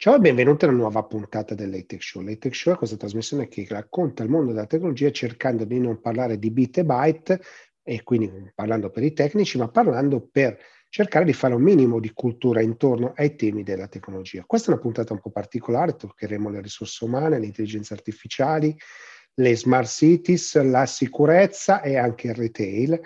Ciao e benvenuti a una nuova puntata dell'Atech Show. L'Atech Show è questa trasmissione che racconta il mondo della tecnologia cercando di non parlare di bit e byte e quindi parlando per i tecnici, ma parlando per cercare di fare un minimo di cultura intorno ai temi della tecnologia. Questa è una puntata un po' particolare, toccheremo le risorse umane, le intelligenze artificiali, le smart cities, la sicurezza e anche il retail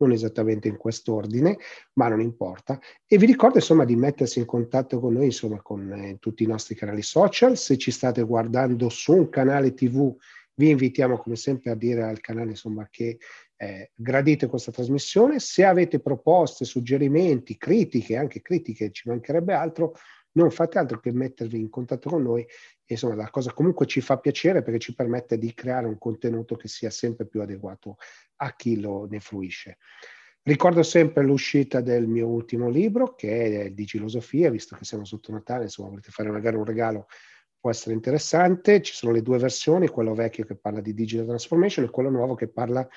non esattamente in quest'ordine, ma non importa. E vi ricordo insomma di mettersi in contatto con noi insomma con eh, tutti i nostri canali social. Se ci state guardando su un canale TV, vi invitiamo come sempre a dire al canale insomma che eh, gradite questa trasmissione. Se avete proposte, suggerimenti, critiche, anche critiche, ci mancherebbe altro, non fate altro che mettervi in contatto con noi insomma la cosa comunque ci fa piacere perché ci permette di creare un contenuto che sia sempre più adeguato a chi lo ne fruisce. Ricordo sempre l'uscita del mio ultimo libro che è di filosofia, visto che siamo sotto Natale, insomma volete fare magari un regalo può essere interessante. Ci sono le due versioni, quello vecchio che parla di digital transformation e quello nuovo che parla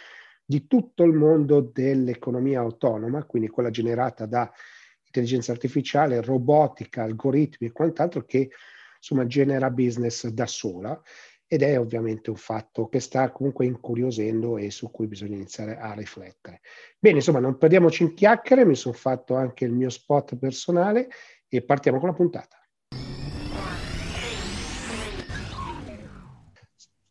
di tutto il mondo dell'economia autonoma, quindi quella generata da intelligenza artificiale, robotica, algoritmi e quant'altro che insomma genera business da sola ed è ovviamente un fatto che sta comunque incuriosendo e su cui bisogna iniziare a riflettere. Bene, insomma, non perdiamoci in chiacchiere, mi sono fatto anche il mio spot personale e partiamo con la puntata.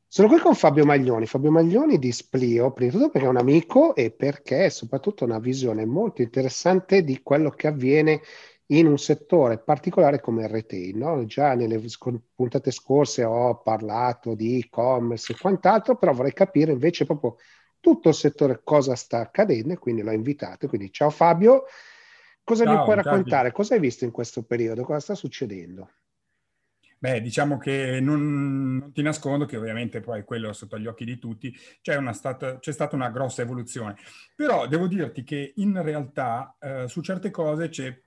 Sono qui con Fabio Maglioni, Fabio Maglioni di Splio, prima di tutto perché è un amico e perché soprattutto una visione molto interessante di quello che avviene in un settore particolare come il retail. No? Già nelle puntate scorse ho parlato di e-commerce e quant'altro, però vorrei capire invece proprio tutto il settore cosa sta accadendo e quindi l'ho invitato. Quindi ciao Fabio, cosa ciao, mi puoi raccontare? Ciao. Cosa hai visto in questo periodo? Cosa sta succedendo? Beh, diciamo che non, non, ti nascondo che ovviamente poi quello sotto gli occhi di tutti c'è, stata, c'è stata una grossa evoluzione. Però devo dirti che in realtà eh, su certe cose c'è,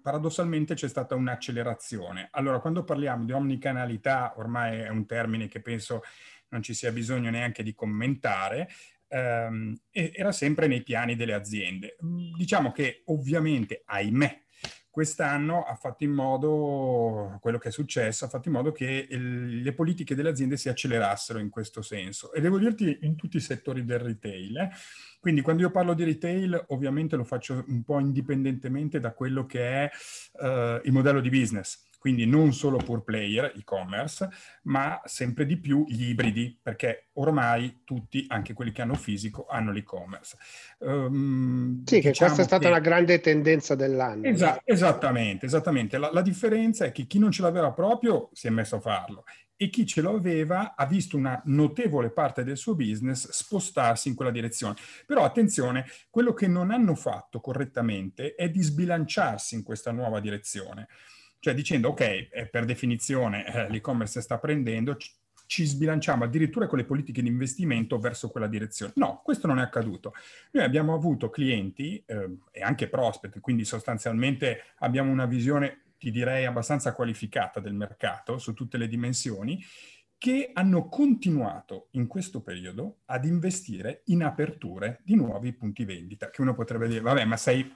paradossalmente c'è stata un'accelerazione. Allora, quando parliamo di omnicanalità, ormai è un termine che penso non ci sia bisogno neanche di commentare, ehm, era sempre nei piani delle aziende. Diciamo che ovviamente, ahimè, quest'anno ha fatto in modo, quello che è successo, ha fatto in modo che il, le politiche delle aziende si accelerassero in questo senso. E devo dirti in tutti i settori del retail. Eh. Quindi quando io parlo di retail, ovviamente lo faccio un po' indipendentemente da quello che è uh, il modello di business quindi non solo pure player, e-commerce, ma sempre di più gli ibridi, perché ormai tutti, anche quelli che hanno fisico, hanno l'e-commerce. Um, sì, diciamo che questa è stata che... una grande tendenza dell'anno. Esa- esattamente, esattamente. La, la differenza è che chi non ce l'aveva proprio si è messo a farlo e chi ce l'aveva ha visto una notevole parte del suo business spostarsi in quella direzione. Però attenzione, quello che non hanno fatto correttamente è di sbilanciarsi in questa nuova direzione. Cioè dicendo, ok, eh, per definizione eh, l'e-commerce sta prendendo, ci, ci sbilanciamo addirittura con le politiche di investimento verso quella direzione. No, questo non è accaduto. Noi abbiamo avuto clienti eh, e anche prospect, quindi sostanzialmente abbiamo una visione, ti direi, abbastanza qualificata del mercato su tutte le dimensioni, che hanno continuato in questo periodo ad investire in aperture di nuovi punti vendita, che uno potrebbe dire, vabbè, ma sei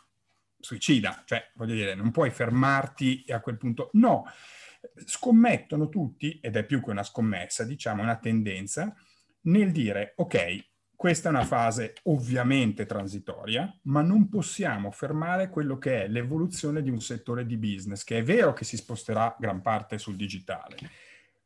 suicida, cioè voglio dire, non puoi fermarti a quel punto. No, scommettono tutti, ed è più che una scommessa, diciamo una tendenza, nel dire, ok, questa è una fase ovviamente transitoria, ma non possiamo fermare quello che è l'evoluzione di un settore di business, che è vero che si sposterà gran parte sul digitale,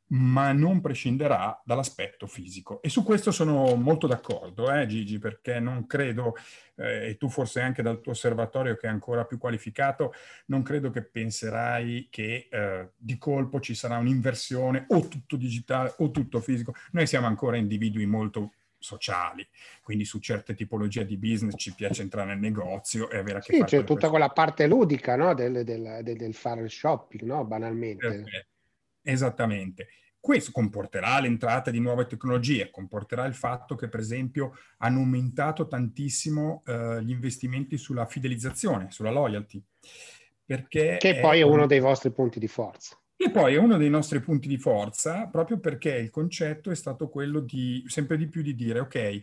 ma non prescinderà dall'aspetto fisico. E su questo sono molto d'accordo, eh, Gigi, perché non credo, eh, e tu forse anche dal tuo osservatorio che è ancora più qualificato, non credo che penserai che eh, di colpo ci sarà un'inversione o tutto digitale o tutto fisico. Noi siamo ancora individui molto sociali, quindi su certe tipologie di business ci piace entrare nel negozio e avere a che sì, fare c'è tutta questo. quella parte ludica no? del, del, del, del, fare shopping, no? banalmente. Perfetto. Esattamente. Questo comporterà l'entrata di nuove tecnologie, comporterà il fatto che, per esempio, hanno aumentato tantissimo eh, gli investimenti sulla fidelizzazione, sulla loyalty. Perché che poi è uno dei vostri punti di forza. E poi è uno dei nostri punti di forza proprio perché il concetto è stato quello di sempre di più di dire ok,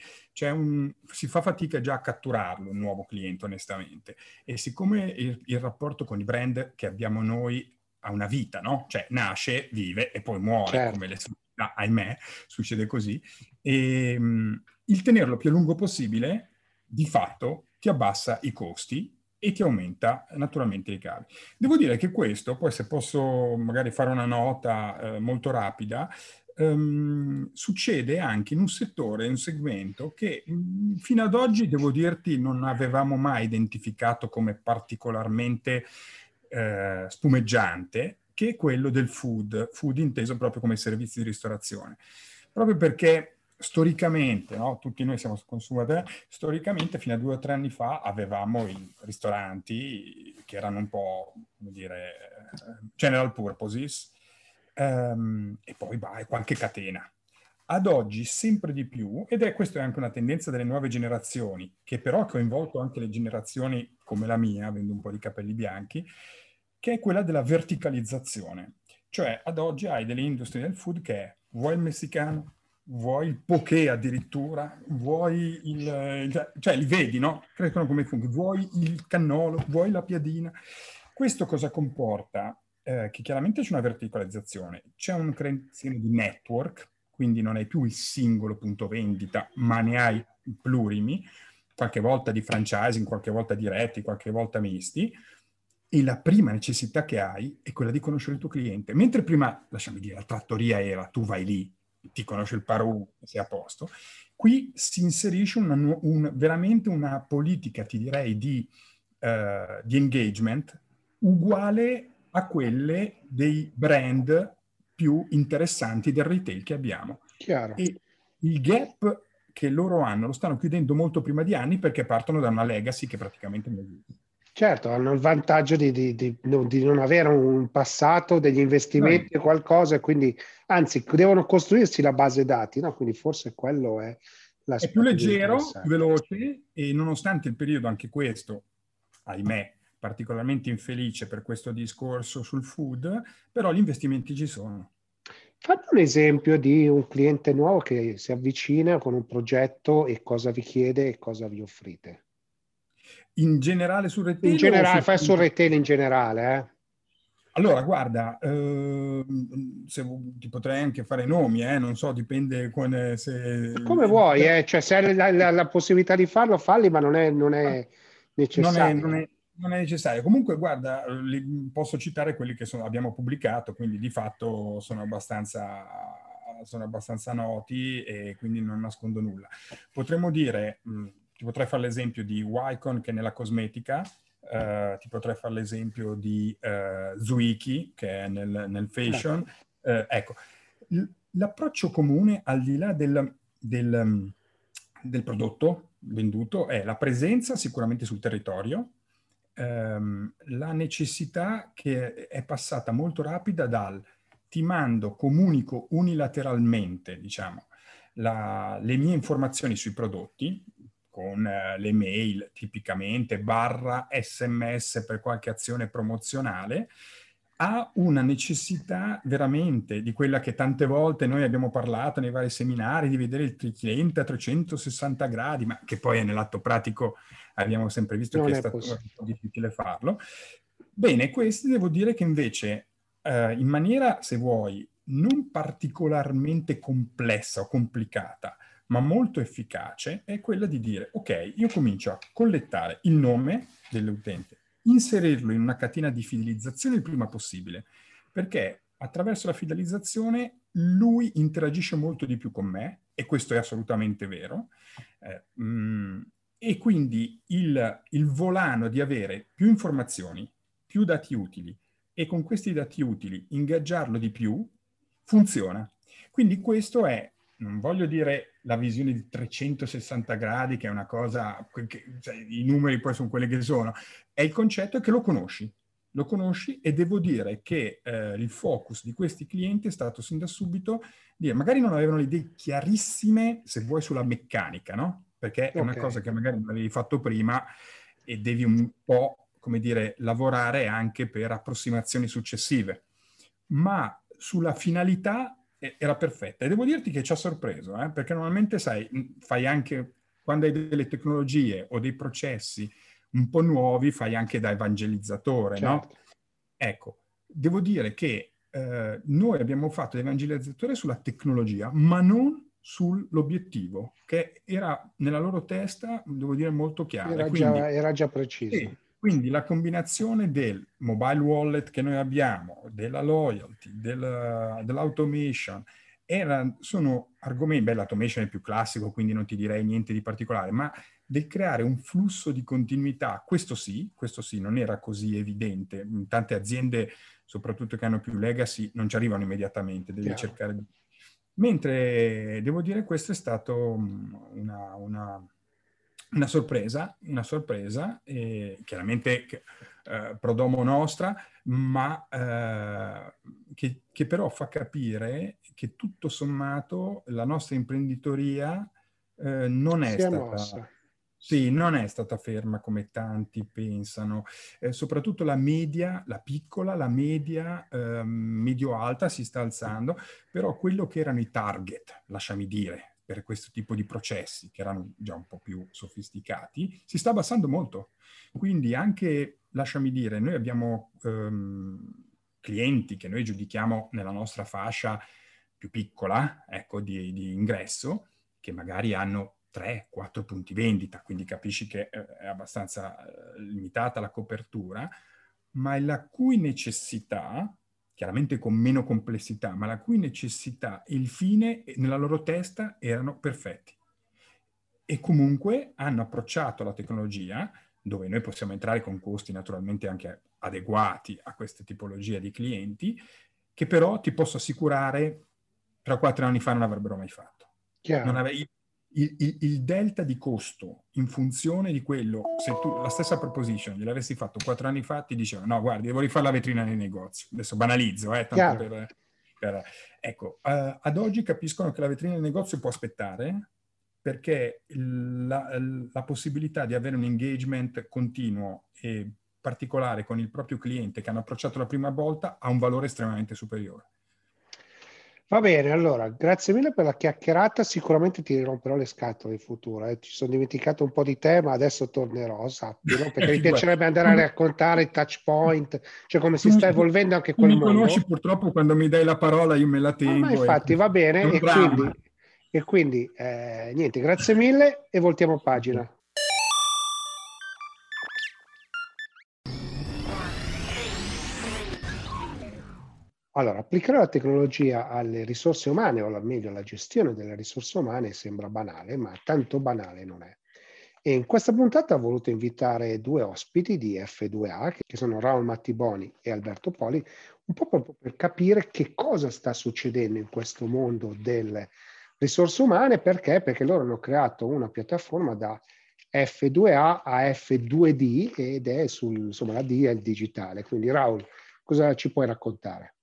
un, si fa fatica già a catturarlo un nuovo cliente onestamente e siccome il, il rapporto con i brand che abbiamo noi ha una vita, no? Cioè nasce, vive e poi muore, certo. come le società, ahimè, succede così. E um, il tenerlo più a lungo possibile, di fatto, ti abbassa i costi e ti aumenta naturalmente i cavi. Devo dire che questo, poi se posso magari fare una nota eh, molto rapida, ehm, succede anche in un settore, in un segmento che mh, mm, fino ad oggi, devo dirti, non avevamo mai identificato come particolarmente eh, spumeggiante, che è quello del food, food inteso proprio come servizi di ristorazione. Proprio perché storicamente, no? tutti noi siamo consumatori, storicamente fino a due o tre anni fa avevamo i ristoranti che erano un po', come dire, eh, general purposes, um, e poi vai, qualche catena. Ad oggi sempre di più, ed è questa è anche una tendenza delle nuove generazioni, che però ha coinvolto anche le generazioni come la mia, avendo un po' di capelli bianchi, che è quella della verticalizzazione. Cioè ad oggi hai delle industrie del food che è vuoi il messicano, vuoi il poké addirittura, vuoi il, cioè li vedi, no? Crescono come funghi, vuoi il cannolo, vuoi la piadina. Questo cosa comporta? Eh, che chiaramente c'è una verticalizzazione, c'è un creazione di network, quindi non hai più il singolo punto vendita, ma ne hai plurimi, qualche volta di franchising, qualche volta diretti, qualche volta misti, e la prima necessità che hai è quella di conoscere il tuo cliente. Mentre prima, lasciami dire, la trattoria era tu vai lì, ti conosce il Paru, sei a posto. Qui si inserisce una, un, veramente una politica, ti direi, di, uh, di engagement uguale a quelle dei brand più interessanti del retail che abbiamo. Chiaro. E il gap che loro hanno lo stanno chiudendo molto prima di anni perché partono da una legacy che praticamente non esiste. Certo, hanno il vantaggio di, di, di, di, non avere un passato, degli investimenti o qualcosa, e quindi anzi devono costruirsi la base dati, no? quindi forse quello è l'aspetto. È più leggero, più veloce e nonostante il periodo anche questo, ahimè, particolarmente infelice per questo discorso sul food, però gli investimenti ci sono. Fate un esempio di un cliente nuovo che si avvicina con un progetto e cosa vi chiede e cosa vi offrite. In generale sul retail? In generale, fai sul retail in generale, eh? Allora, guarda, eh, se, ti potrei anche fare nomi, eh, non so, dipende con, se... Come vuoi, eh? cioè, se hai la, la, la, possibilità di farlo, falli, ma non è, non è necessario. Non è, non, è, non è, necessario. Comunque, guarda, posso citare quelli che sono, abbiamo pubblicato, quindi di fatto sono abbastanza, sono abbastanza noti e quindi non nascondo nulla. Potremmo dire... Mh, ti potrei fare l'esempio di Wycon che è nella cosmetica, uh, ti potrei fare l'esempio di uh, Zuiki che è nel, nel fashion. Uh, ecco, L- l'approccio comune al di là del, del, del, prodotto venduto è la presenza sicuramente sul territorio, um, la necessità che è passata molto rapida dal ti mando, comunico unilateralmente, diciamo, la, le mie informazioni sui prodotti, con eh, le mail tipicamente, barra sms per qualche azione promozionale, ha una necessità veramente di quella che tante volte noi abbiamo parlato nei vari seminari, di vedere il cliente a 360 gradi, ma che poi nell'atto pratico abbiamo sempre visto non che è, è stato difficile farlo. Bene, questo devo dire che invece eh, in maniera, se vuoi, non particolarmente complessa o complicata, ma molto efficace, è quella di dire, ok, io comincio a collettare il nome dell'utente, inserirlo in una catena di fidelizzazione il prima possibile, perché attraverso la fidelizzazione lui interagisce molto di più con me, e questo è assolutamente vero, eh, mh, mm, e quindi il, il volano di avere più informazioni, più dati utili, e con questi dati utili ingaggiarlo di più, funziona. Quindi questo è non voglio dire la visione di 360 gradi, che è una cosa, che, cioè, i numeri poi sono quelli che sono, è il concetto che lo conosci. Lo conosci e devo dire che eh, il focus di questi clienti è stato sin da subito dire, magari non avevano le idee chiarissime, se vuoi, sulla meccanica, no? Perché è okay. una cosa che magari non avevi fatto prima e devi un po', come dire, lavorare anche per approssimazioni successive. Ma sulla finalità era perfetta. E devo dirti che ci ha sorpreso, eh? perché normalmente, sai, fai anche, quando hai delle tecnologie o dei processi un po' nuovi, fai anche da evangelizzatore, certo. no? Ecco, devo dire che eh, noi abbiamo fatto l'evangelizzatore sulla tecnologia, ma non sull'obiettivo, che era nella loro testa, devo dire, molto chiaro. Era, già, era già preciso. Sì, quindi la combinazione del mobile wallet che noi abbiamo, della loyalty, del, dell'automation, era, sono argomenti, beh l'automation è più classico, quindi non ti direi niente di particolare, ma del creare un flusso di continuità, questo sì, questo sì, non era così evidente. Tante aziende, soprattutto che hanno più legacy, non ci arrivano immediatamente, devi Chiaro. cercare di Mentre devo dire questo è stato mm, una, una, una sorpresa, una sorpresa, e chiaramente eh, prodomo nostra, ma eh, che, che, però fa capire che tutto sommato la nostra imprenditoria eh, non è stata... Mossa sì, non è stata ferma come tanti pensano. Eh, soprattutto la media, la piccola, la media, eh, medio-alta si sta alzando, però quello che erano i target, lasciami dire, per questo tipo di processi, che erano già un po' più sofisticati, si sta abbassando molto. Quindi anche, lasciami dire, noi abbiamo ehm, clienti che noi giudichiamo nella nostra fascia più piccola, ecco, di, di ingresso, che magari hanno 3-4 punti vendita, quindi capisci che eh, è abbastanza eh, limitata la copertura, ma la cui necessità, chiaramente con meno complessità, ma la cui necessità e il fine nella loro testa erano perfetti. E comunque hanno approcciato la tecnologia, dove noi possiamo entrare con costi naturalmente anche adeguati a queste tipologie di clienti, che però ti posso assicurare tra quattro anni fa non avrebbero mai fatto. Non ave- il, il, il, delta di costo in funzione di quello, se tu la stessa proposition gliel'avessi fatto quattro anni fa, ti dicevano no, guardi, devo rifare la vetrina nel negozio. Adesso banalizzo, eh, tanto per, per, Ecco, uh, ad oggi capiscono che la vetrina del negozio può aspettare perché la, la possibilità di avere un engagement continuo e particolare con il proprio cliente che hanno approcciato la prima volta ha un valore estremamente superiore. Va bene, allora, grazie mille per la chiacchierata. Sicuramente ti romperò le scatole in futuro. Eh. Ci sono dimenticato un po' di te, ma adesso tornerò, sappilo, perché mi piacerebbe andare a raccontare i touch point, cioè come si sta evolvendo anche quel mondo. Mi conosci purtroppo quando mi dai la parola io me la tengo. Ah, ma infatti, e... va bene. E quindi, e quindi eh, niente, grazie mille e voltiamo pagina. Allora, applicare la tecnologia alle risorse umane, o meglio alla gestione delle risorse umane, sembra banale, ma tanto banale non è. E in questa puntata ho voluto invitare due ospiti di F2A, che sono Raul Mattiboni e Alberto Poli, un po' proprio per capire che cosa sta succedendo in questo mondo delle risorse umane, perché? Perché loro hanno creato una piattaforma da F2A a F2D ed è sul, insomma, la D è il digitale. Quindi Raul, cosa ci puoi raccontare?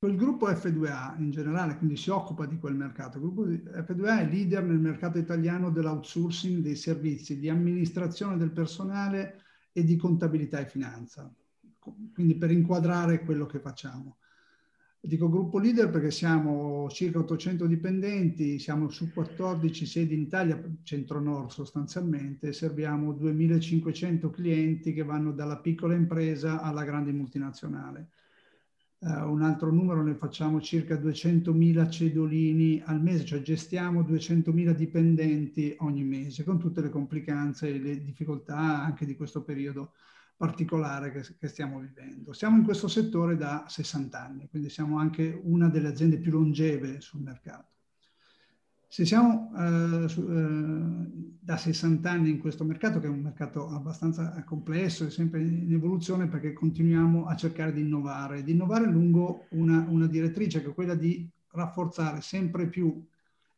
Quel gruppo F2A in generale, quindi si occupa di quel mercato. Il gruppo F2A è leader nel mercato italiano dell'outsourcing dei servizi di amministrazione del personale e di contabilità e finanza. Quindi per inquadrare quello che facciamo. Dico gruppo leader perché siamo circa 800 dipendenti, siamo su 14 sedi in Italia, centro-nord sostanzialmente, serviamo 2500 clienti che vanno dalla piccola impresa alla grande multinazionale Uh, un altro numero ne facciamo circa 200.000 cedolini al mese, cioè gestiamo 200.000 dipendenti ogni mese, con tutte le complicanze e le difficoltà anche di questo periodo particolare che, che stiamo vivendo. Siamo in questo settore da 60 anni, quindi siamo anche una delle aziende più longeve sul mercato. Se siamo eh, su, eh, da 60 anni in questo mercato, che è un mercato abbastanza complesso e sempre in evoluzione, perché continuiamo a cercare di innovare, di innovare lungo una, una direttrice che è quella di rafforzare sempre più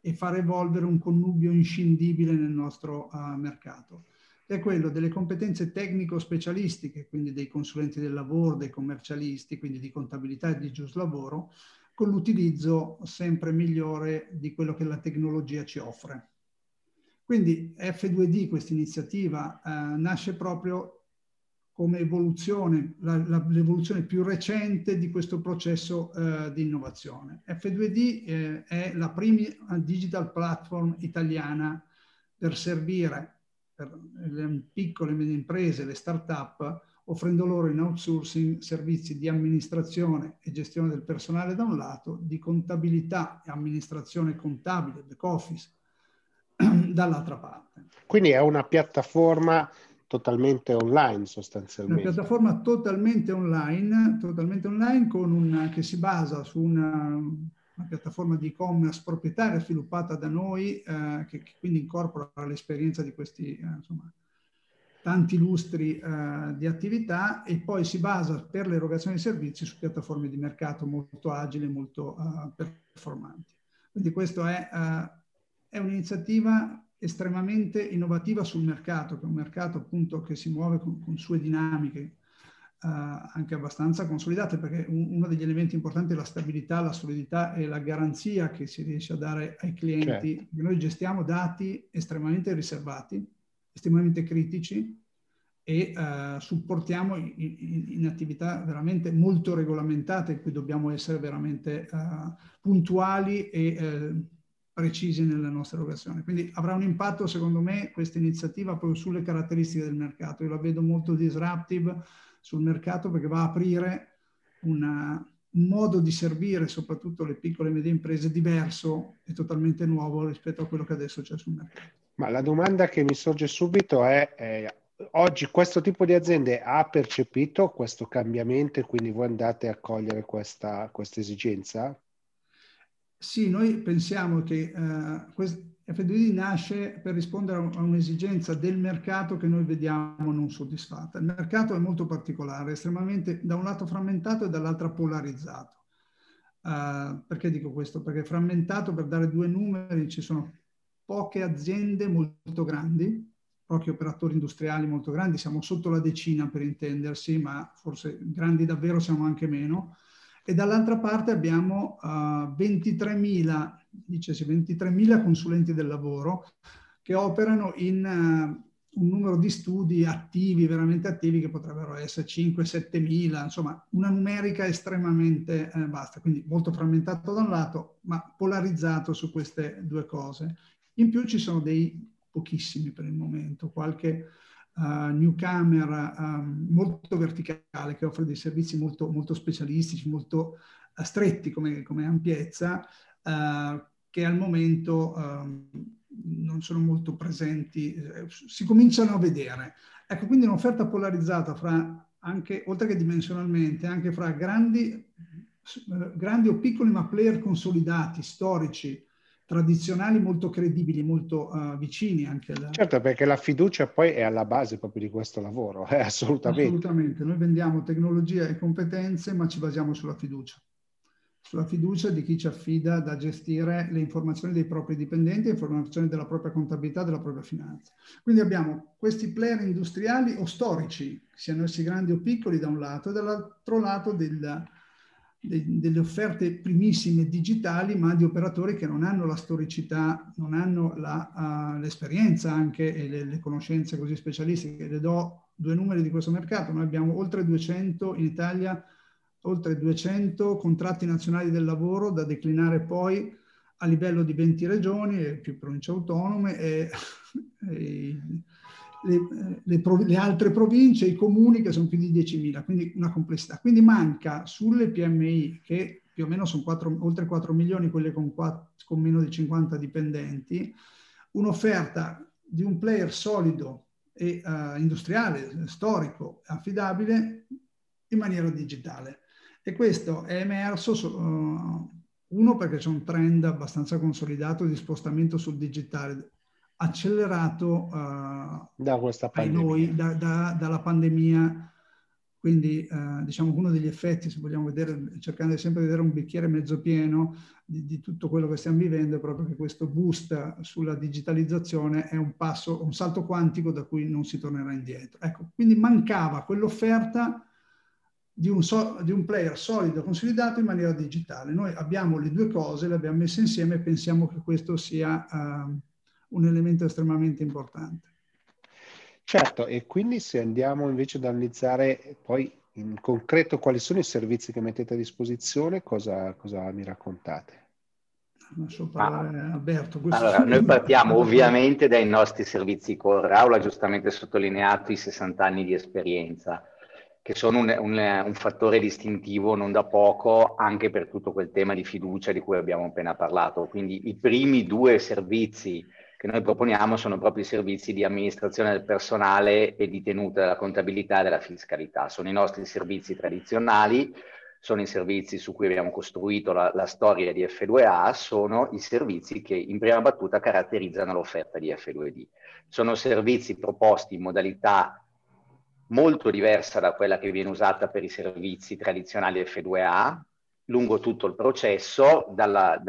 e far evolvere un connubio inscindibile nel nostro uh, mercato. È quello delle competenze tecnico-specialistiche, quindi dei consulenti del lavoro, dei commercialisti, quindi di contabilità e di giuslavoro, con l'utilizzo sempre migliore di quello che la tecnologia ci offre. Quindi F2D, questa iniziativa, eh, nasce proprio come evoluzione, l'evoluzione più recente di questo processo eh, di innovazione. F2D eh, è la prima digital platform italiana per servire per le piccole e medie imprese, le start-up, offrendo loro in outsourcing servizi di amministrazione e gestione del personale da un lato, di contabilità e amministrazione contabile, back office, dall'altra parte. Quindi è una piattaforma totalmente online sostanzialmente. Una piattaforma totalmente online, totalmente online una, che si basa su una, una piattaforma di e-commerce proprietaria sviluppata da noi, eh, che, che, quindi incorpora l'esperienza di questi eh, insomma, tanti lustri eh, di attività e poi si basa per l'erogazione di servizi su piattaforme di mercato molto agili e molto uh, performanti. Quindi questa è, uh, è, un'iniziativa estremamente innovativa sul mercato, che è un mercato appunto che si muove con, con sue dinamiche uh, anche abbastanza consolidate, perché un, uno degli elementi importanti è la stabilità, la solidità e la garanzia che si riesce a dare ai clienti. Certo. Noi gestiamo dati estremamente riservati, estremamente critici e uh, supportiamo in, in, attività veramente molto regolamentate in cui dobbiamo essere veramente uh, puntuali e uh, precisi nella nostra erogazione. Quindi avrà un impatto, secondo me, questa iniziativa proprio sulle caratteristiche del mercato. Io la vedo molto disruptive sul mercato perché va a aprire una, un modo di servire soprattutto le piccole e medie imprese diverso e totalmente nuovo rispetto a quello che adesso c'è sul mercato. Ma la domanda che mi sorge subito è, è oggi questo tipo di aziende ha percepito questo cambiamento e quindi voi andate a cogliere questa, questa esigenza? Sì, noi pensiamo che uh, quest- F2D nasce per rispondere a un'esigenza del mercato che noi vediamo non soddisfatta. Il mercato è molto particolare, estremamente da un lato frammentato e dall'altro polarizzato. Uh, perché dico questo? Perché frammentato, per dare due numeri, ci sono poche aziende molto grandi, pochi operatori industriali molto grandi, siamo sotto la decina per intendersi, ma forse grandi davvero siamo anche meno. E dall'altra parte abbiamo uh, 23.000, dicesi, 23.000 consulenti del lavoro che operano in uh, un numero di studi attivi, veramente attivi, che potrebbero essere 5-7 mila, insomma una numerica estremamente eh, vasta, quindi molto frammentato da un lato, ma polarizzato su queste due cose. In più ci sono dei pochissimi per il momento, qualche uh, newcomer um, molto verticale che offre dei servizi molto, molto specialistici, molto uh, stretti come, come ampiezza, uh, che al momento um, non sono molto presenti, si cominciano a vedere. Ecco, quindi un'offerta polarizzata fra anche, oltre che dimensionalmente, anche fra grandi, grandi o piccoli ma player consolidati, storici, tradizionali molto credibili, molto uh, vicini anche alla... Certo, perché la fiducia poi è alla base proprio di questo lavoro, eh, assolutamente. Assolutamente, noi vendiamo tecnologia e competenze, ma ci basiamo sulla fiducia. Sulla fiducia di chi ci affida da gestire le informazioni dei propri dipendenti, le informazioni della propria contabilità, della propria finanza. Quindi abbiamo questi player industriali o storici, siano essi grandi o piccoli da un lato, e dall'altro lato del, delle offerte primissime digitali, ma di operatori che non hanno la storicità, non hanno la, uh, l'esperienza anche e le, le, conoscenze così specialistiche. Le do due numeri di questo mercato. Noi abbiamo oltre 200 in Italia, oltre 200 contratti nazionali del lavoro da declinare poi a livello di 20 regioni e più province autonome e, e le, le, le, altre province, i comuni che sono più di 10.000, quindi una complessità. Quindi manca sulle PMI, che più o meno sono 4, oltre 4 milioni, quelle con, 4, con meno di 50 dipendenti, un'offerta di un player solido e uh, industriale, storico, affidabile in maniera digitale. E questo è emerso, uh, uno perché c'è un trend abbastanza consolidato di spostamento sul digitale, accelerato uh, da questa pandemia. Noi, da, da, dalla pandemia. Quindi uh, diciamo che uno degli effetti, se vogliamo vedere, cercando sempre di vedere un bicchiere mezzo pieno di, di, tutto quello che stiamo vivendo, è proprio che questo boost sulla digitalizzazione è un passo, un salto quantico da cui non si tornerà indietro. Ecco, quindi mancava quell'offerta di un, so, di un player solido, consolidato in maniera digitale. Noi abbiamo le due cose, le abbiamo messe insieme e pensiamo che questo sia... Uh, un elemento estremamente importante. Certo, e quindi se andiamo invece ad analizzare poi in concreto quali sono i servizi che mettete a disposizione, cosa, cosa mi raccontate? Lascio parlare ah, Alberto. Allora, noi partiamo ovviamente dai nostri servizi core. Aula ha giustamente sottolineato i 60 anni di esperienza che sono un, un, un, fattore distintivo non da poco anche per tutto quel tema di fiducia di cui abbiamo appena parlato. Quindi i primi due servizi che noi proponiamo sono proprio i servizi di amministrazione del personale e di tenuta della contabilità e della fiscalità. Sono i nostri servizi tradizionali, sono i servizi su cui abbiamo costruito la, la storia di F2A, sono i servizi che in prima battuta caratterizzano l'offerta di F2D. Sono servizi proposti in modalità molto diversa da quella che viene usata per i servizi tradizionali F2A, lungo tutto il processo, dal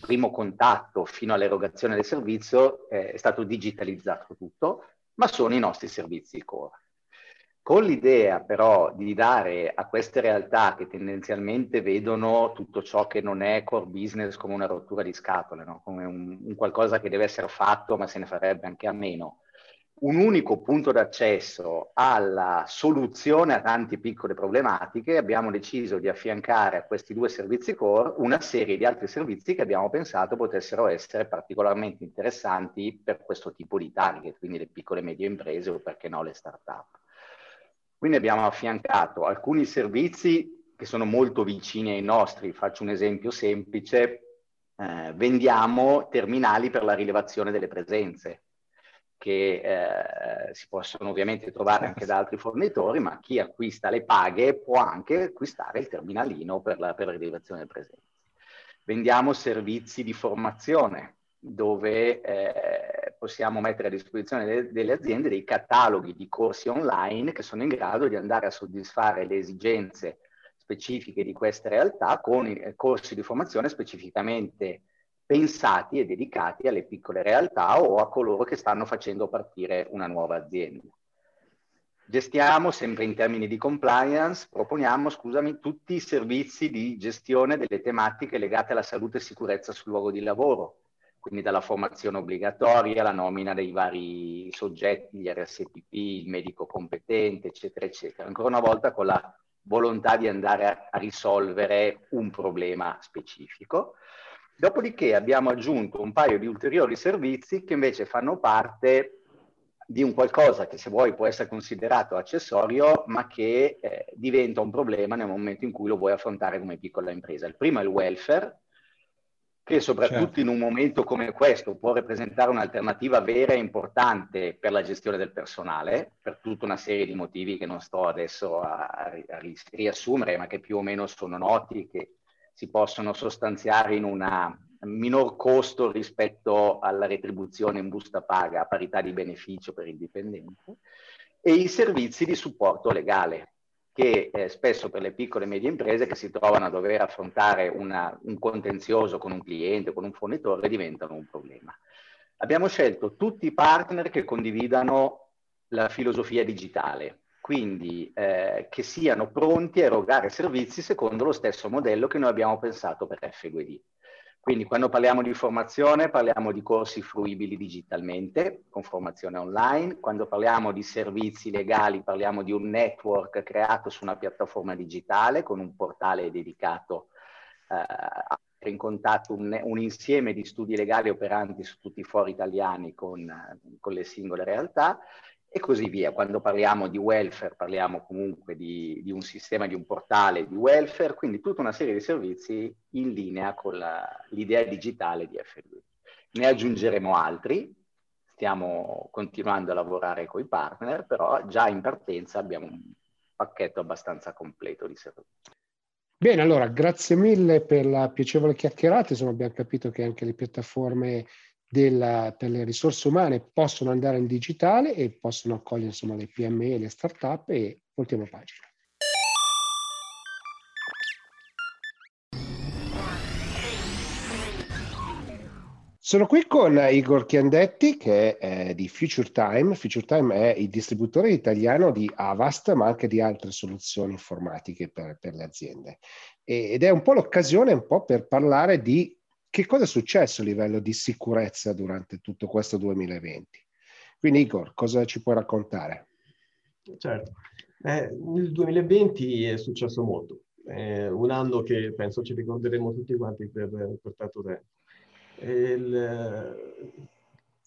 primo contatto fino all'erogazione del servizio eh, è stato digitalizzato tutto, ma sono i nostri servizi core. Con l'idea però di dare a queste realtà che tendenzialmente vedono tutto ciò che non è core business come una rottura di scatole, no? come un, un qualcosa che deve essere fatto ma se ne farebbe anche a meno, un unico punto d'accesso alla soluzione a tante piccole problematiche, abbiamo deciso di affiancare a questi due servizi core una serie di altri servizi che abbiamo pensato potessero essere particolarmente interessanti per questo tipo di target, quindi le piccole e medie imprese o perché no le start-up. Quindi abbiamo affiancato alcuni servizi che sono molto vicini ai nostri, faccio un esempio semplice, eh, vendiamo terminali per la rilevazione delle presenze che eh, si possono ovviamente trovare anche da altri fornitori, ma chi acquista le paghe può anche acquistare il terminalino per la, per la rilevazione del presenze. Vendiamo servizi di formazione dove eh, possiamo mettere a disposizione de- delle aziende dei cataloghi di corsi online che sono in grado di andare a soddisfare le esigenze specifiche di queste realtà con i corsi di formazione specificamente pensati e dedicati alle piccole realtà o a coloro che stanno facendo partire una nuova azienda. Gestiamo sempre in termini di compliance, proponiamo, scusami, tutti i servizi di gestione delle tematiche legate alla salute e sicurezza sul luogo di lavoro, quindi dalla formazione obbligatoria, la nomina dei vari soggetti, gli RSPP, il medico competente, eccetera, eccetera. Ancora una volta con la volontà di andare a, a risolvere un problema specifico. Dopodiché abbiamo aggiunto un paio di ulteriori servizi che invece fanno parte di un qualcosa che se vuoi può essere considerato accessorio, ma che eh, diventa un problema nel momento in cui lo vuoi affrontare come piccola impresa. Il primo è il welfare, che soprattutto certo. in un momento come questo può rappresentare un'alternativa vera e importante per la gestione del personale, per tutta una serie di motivi che non sto adesso a, a riassumere, ma che più o meno sono noti, che si possono sostanziare in un minor costo rispetto alla retribuzione in busta paga a parità di beneficio per il dipendente e i servizi di supporto legale che eh, spesso per le piccole e medie imprese che si trovano a dover affrontare una, un contenzioso con un cliente con un fornitore diventano un problema. Abbiamo scelto tutti i partner che condividano la filosofia digitale, quindi eh, che siano pronti a erogare servizi secondo lo stesso modello che noi abbiamo pensato per FGD. Quindi quando parliamo di formazione parliamo di corsi fruibili digitalmente, con formazione online, quando parliamo di servizi legali parliamo di un network creato su una piattaforma digitale con un portale dedicato eh, a mettere in contatto un, un, insieme di studi legali operanti su tutti i fori italiani con, con le singole realtà e così via. Quando parliamo di welfare parliamo comunque di, di, un sistema, di un portale di welfare, quindi tutta una serie di servizi in linea con la, l'idea digitale di F2. Ne aggiungeremo altri, stiamo continuando a lavorare con i partner, però già in partenza abbiamo un pacchetto abbastanza completo di servizi. Bene, allora grazie mille per la piacevole chiacchierata, insomma abbiamo capito che anche le piattaforme della, per le risorse umane possono andare in digitale e possono accogliere insomma, le PME, le start-up e voltiamo pagina. Sono qui con Igor Chiandetti che è di Future Time. Future Time è il distributore italiano di Avast, ma anche di altre soluzioni informatiche per, per le aziende. ed è un po' l'occasione un po' per parlare di che cosa è successo a livello di sicurezza durante tutto questo 2020? Quindi Igor, cosa ci puoi raccontare? Certo, eh, nel 2020 è successo molto, è un anno che penso ci ricorderemo tutti quanti per, per tanto tempo. Il,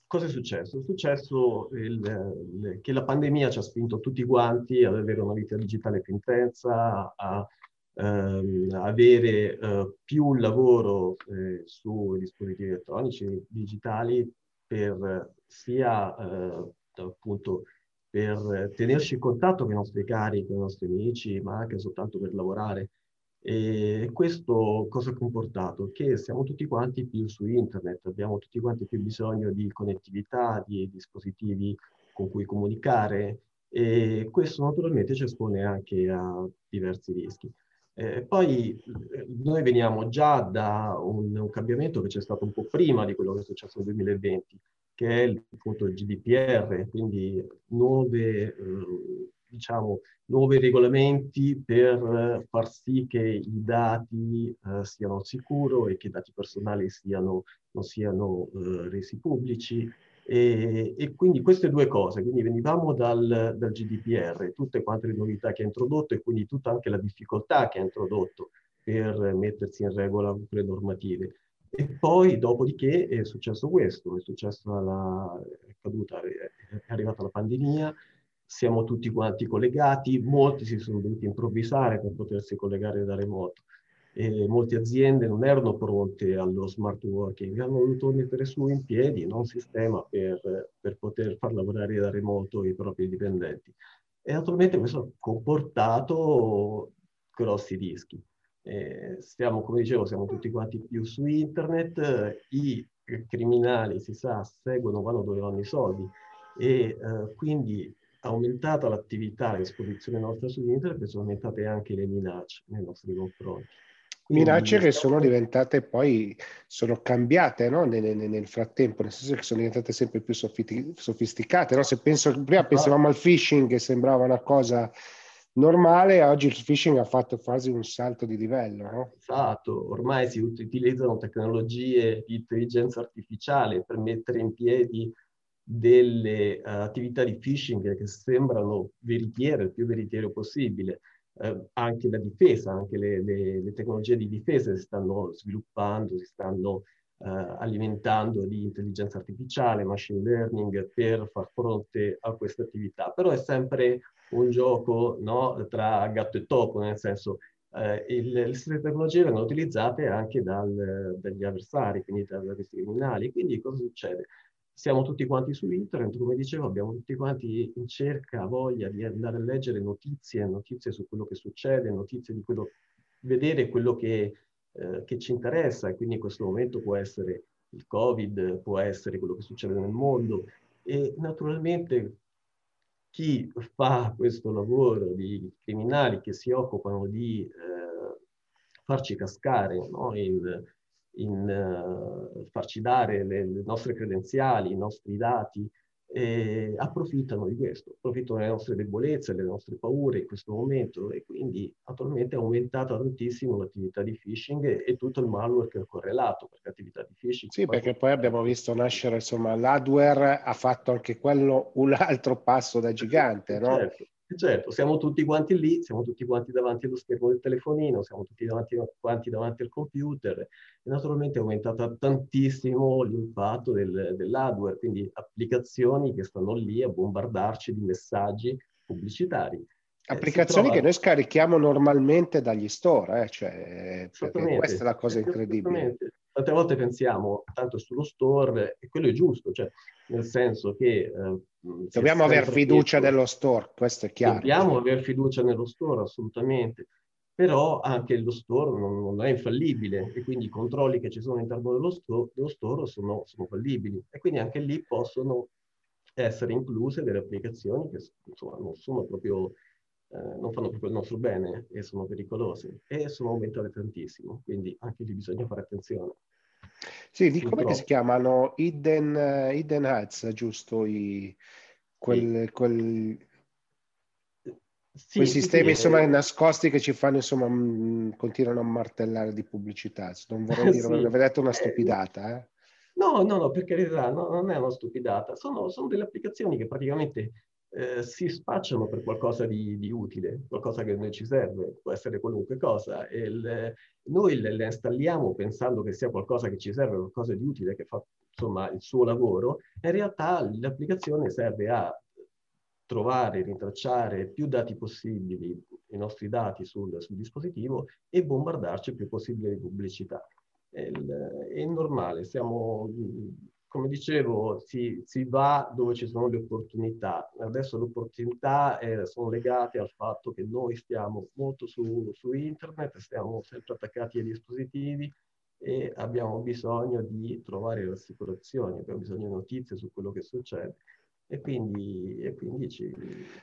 cosa è successo? È successo il, il, che la pandemia ci ha spinto tutti quanti ad avere una vita digitale più intensa, a ehm, avere eh, più lavoro eh, su dispositivi elettronici digitali per sia eh, appunto per tenerci in contatto con i nostri cari, con i nostri amici, ma anche soltanto per lavorare. E questo cosa ha comportato? Che siamo tutti quanti più su internet, abbiamo tutti quanti più bisogno di connettività, di dispositivi con cui comunicare e questo naturalmente ci espone anche a diversi rischi. Eh, poi noi veniamo già da un, un, cambiamento che c'è stato un po' prima di quello che è successo nel 2020, che è il, appunto il GDPR, quindi nuove, eh, diciamo, nuovi regolamenti per far sì che i dati eh, siano sicuri e che i dati personali siano, non siano eh, resi pubblici e, e, quindi queste due cose, quindi venivamo dal, dal, GDPR, tutte quante le novità che ha introdotto e quindi tutta anche la difficoltà che ha introdotto per mettersi in regola con le normative. E poi, dopodiché, è successo questo, è successa la è caduta, è arrivata la pandemia, siamo tutti quanti collegati, molti si sono dovuti improvvisare per potersi collegare da remoto e molte aziende non erano pronte allo smart working, hanno voluto mettere su in piedi un sistema per, per poter far lavorare da remoto i propri dipendenti. E naturalmente questo ha comportato grossi rischi. Eh, stiamo, come dicevo, siamo tutti quanti più su internet, i criminali, si sa, seguono, vanno dove vanno i soldi e eh, quindi aumentata l'attività a esposizione nostra su internet, sono aumentate anche le minacce nei nostri confronti. Minacce che sono diventate poi, sono cambiate no? nel, nel, frattempo, nel senso che sono diventate sempre più sofisticate. No? Se penso, prima pensavamo al phishing che sembrava una cosa normale, oggi il phishing ha fatto quasi un salto di livello. No? Esatto, ormai si utilizzano tecnologie di intelligenza artificiale per mettere in piedi delle uh, attività di phishing che sembrano veritiere, il più veritiero possibile eh, anche la difesa, anche le, le, le, tecnologie di difesa si stanno sviluppando, si stanno eh, alimentando di intelligenza artificiale, machine learning per far fronte a queste attività. Però è sempre un gioco no, tra gatto e topo, nel senso eh, il, le tecnologie vengono utilizzate anche dal, dagli avversari, quindi da questi criminali. Quindi cosa succede? Siamo tutti quanti su internet, come dicevo, abbiamo tutti quanti in cerca, voglia di andare a leggere notizie, notizie su quello che succede, notizie di quello, vedere quello che, eh, che ci interessa e quindi in questo momento può essere il Covid, può essere quello che succede nel mondo e naturalmente chi fa questo lavoro di criminali che si occupano di eh, farci cascare no? in, in uh, farci dare le, le, nostre credenziali, i nostri dati, e approfittano di questo, approfittano delle nostre debolezze, delle nostre paure in questo momento e quindi attualmente è aumentata tantissimo l'attività di phishing e, e tutto il malware che è correlato perché attività di phishing. Sì, perché poi abbiamo visto nascere, insomma, l'hardware ha fatto anche quello un altro passo da gigante, no? Certo. Certo, siamo tutti quanti lì, siamo tutti quanti davanti allo schermo del telefonino, siamo tutti davanti, quanti davanti al computer e naturalmente è aumentato tantissimo l'impatto del, dell'hardware, quindi applicazioni che stanno lì a bombardarci di messaggi pubblicitari. Eh, applicazioni trova... che noi scarichiamo normalmente dagli store, eh? cioè, questa è la cosa incredibile. Tante volte pensiamo tanto sullo store e quello è giusto, cioè nel senso che... Eh, Dobbiamo avere fiducia nello store, questo è chiaro. Dobbiamo avere fiducia nello store, assolutamente. Però anche lo store non, non, è infallibile e quindi i controlli che ci sono all'interno dello store, dello store sono, sono fallibili. E quindi anche lì possono essere incluse delle applicazioni che insomma, non sono proprio eh, non fanno proprio il nostro bene e sono pericolose e sono aumentate tantissimo, quindi anche lì bisogna fare attenzione. Sì, di come si chiamano? Hidden, uh, hidden Hats, giusto? I, quel, sì. quel, sì, quei sistemi sì, insomma, eh, nascosti che ci fanno insomma mh, continuano a martellare di pubblicità non vorrei dire sì. vedete una eh, stupidata eh? no no no per carità no, non è una stupidata sono, sono delle applicazioni che praticamente eh, si spacciano per qualcosa di, di, utile, qualcosa che a noi ci serve, può essere qualunque cosa. E il, noi le, le, installiamo pensando che sia qualcosa che ci serve, qualcosa di utile, che fa insomma il suo lavoro, in realtà l'applicazione serve a trovare, rintracciare più dati possibili, i nostri dati sul, sul dispositivo e bombardarci il più possibile di pubblicità. È, è normale, siamo come dicevo, si, si, va dove ci sono le opportunità. Adesso le opportunità eh, sono legate al fatto che noi stiamo molto su, su, internet, stiamo sempre attaccati ai dispositivi e abbiamo bisogno di trovare rassicurazioni, abbiamo bisogno di notizie su quello che succede e quindi, e quindi ci...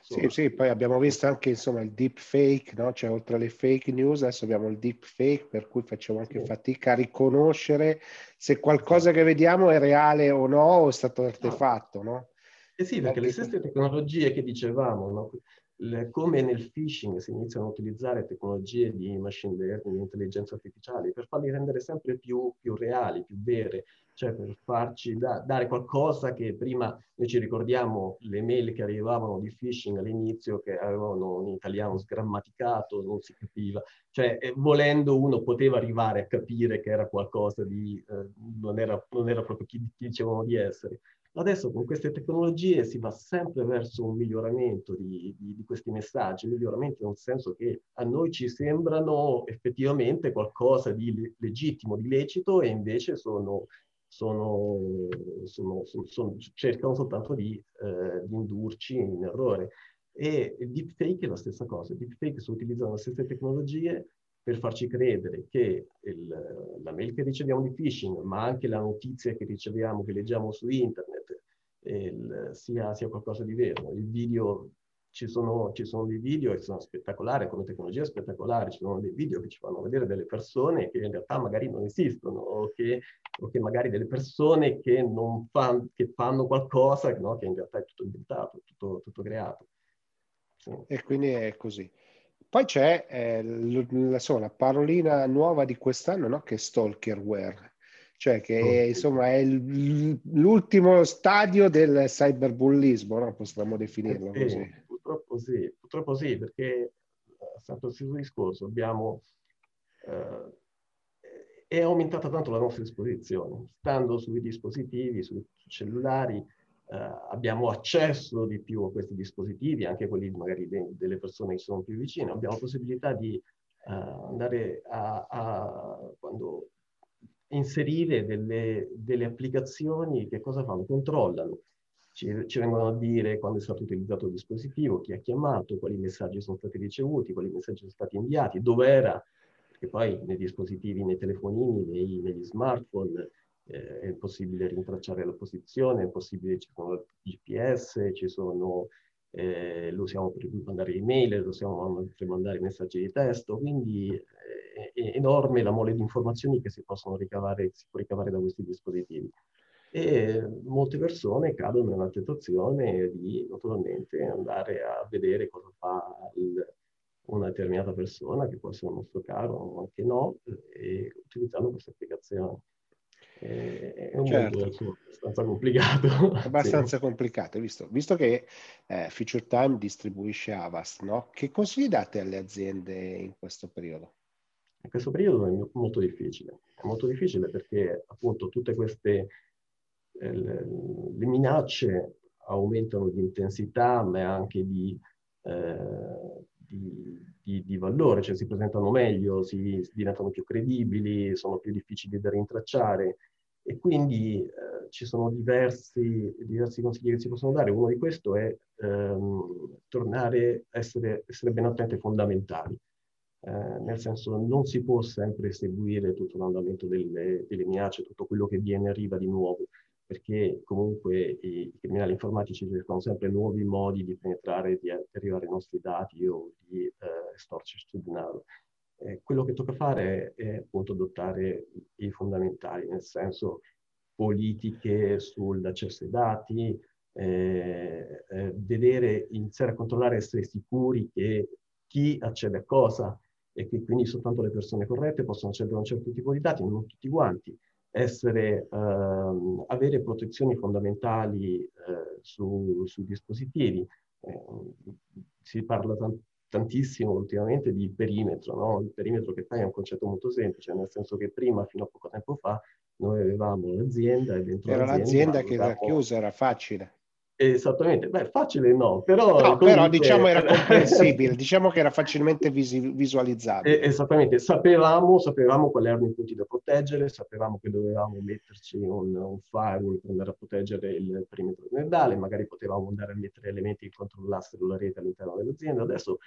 Sì, sì, poi abbiamo visto anche insomma il deep fake, no? cioè oltre alle fake news adesso abbiamo il deep fake per cui facciamo anche sì. fatica a riconoscere se qualcosa che vediamo è reale o no o è stato artefatto, no? Eh sì, perché le stesse tecnologie che dicevamo, no? le, come nel phishing si iniziano a utilizzare tecnologie di machine learning, intelligenza artificiale, per farli rendere sempre più, più reali, più vere, cioè per farci da, dare qualcosa che prima noi ci ricordiamo le mail che arrivavano di phishing all'inizio che avevano un italiano sgrammaticato, non si capiva, cioè eh, volendo uno poteva arrivare a capire che era qualcosa di, eh, non, era, non, era, proprio chi, chi dicevano di essere. Adesso con queste tecnologie si va sempre verso un miglioramento di, di, di, questi messaggi, miglioramento nel senso che a noi ci sembrano effettivamente qualcosa di legittimo, di lecito e invece sono sono, sono, sono, cercano soltanto di, eh, di, indurci in errore. E il deepfake è la stessa cosa. Il deepfake si utilizzano le stesse tecnologie per farci credere che il, la mail che riceviamo di phishing, ma anche la notizia che riceviamo, che leggiamo su internet, il, sia, sia qualcosa di vero. Il video ci sono, ci sono, dei video che sono spettacolari, come tecnologia spettacolare, ci sono dei video che ci fanno vedere delle persone che in realtà magari non esistono, o che, o che magari delle persone che, non fan, che fanno qualcosa no? che in realtà è tutto inventato, tutto, tutto creato. Sì. E quindi è così. Poi c'è eh, insomma, la parolina nuova di quest'anno, no? che è stalkerware, cioè che oh, insomma è l'ultimo stadio del cyberbullismo, no? possiamo definirlo eh, così. Purtroppo sì, purtroppo sì, perché è eh, stato il stesso discorso, abbiamo, eh, è aumentata tanto la nostra esposizione, stando sui dispositivi, sui cellulari, eh, abbiamo accesso di più a questi dispositivi, anche quelli magari de- delle persone che sono più vicine, abbiamo possibilità di uh, andare a, a, quando inserire delle, delle applicazioni che cosa fanno? Controllano ci, ci, vengono a dire quando è stato utilizzato il dispositivo, chi ha chiamato, quali messaggi sono stati ricevuti, quali messaggi sono stati inviati, dove era, perché poi nei dispositivi, nei telefonini, nei, negli smartphone eh, è possibile rintracciare la posizione, è possibile, ci sono GPS, ci sono, eh, lo usiamo per mandare email, lo usiamo per mandare messaggi di testo, quindi eh, è enorme la mole di informazioni che si possono ricavare, si può ricavare da questi dispositivi e molte persone cadono nella tentazione di naturalmente andare a vedere cosa fa il, una determinata persona, che può essere un nostro caro o anche no, e utilizzando queste applicazioni. È un certo. mondo insomma, abbastanza complicato. Abbastanza sì. complicato, visto, visto che eh, Future Time distribuisce Avast, no? che consigli date alle aziende in questo periodo? In questo periodo è molto difficile, è molto difficile perché appunto tutte queste le minacce aumentano di intensità, ma anche di, eh, di, di, di, valore, cioè si presentano meglio, si, diventano più credibili, sono più difficili da rintracciare e quindi eh, ci sono diversi, diversi, consigli che si possono dare. Uno di questi è ehm, tornare a essere, essere, ben attenti ai fondamentali. Eh, nel senso non si può sempre seguire tutto l'andamento delle, delle minacce, tutto quello che viene arriva di nuovo perché comunque i, criminali informatici cercano sempre nuovi modi di penetrare, di arrivare ai nostri dati o di eh, estorcerci denaro. Eh, quello che tocca fare è, è appunto adottare i fondamentali, nel senso politiche sull'accesso ai dati, eh, eh, vedere, iniziare a controllare, essere sicuri che chi accede a cosa e che quindi soltanto le persone corrette possono accedere a un certo tipo di dati, non tutti quanti essere, ehm, avere protezioni fondamentali eh, su, sui dispositivi, eh, si parla tanto tantissimo ultimamente di perimetro, no? Il perimetro che fai è un concetto molto semplice, nel senso che prima, fino a poco tempo fa, noi avevamo l'azienda e dentro era l'azienda... l'azienda che era chiusa, era facile. Esattamente, beh, facile no, però... No, però diciamo era comprensibile, diciamo che era facilmente visi- visualizzabile. esattamente, sapevamo, sapevamo quali erano i punti da proteggere, sapevamo che dovevamo metterci un, un firewall per andare a proteggere il perimetro aziendale, magari potevamo andare a mettere elementi che controllassero la rete all'interno dell'azienda, adesso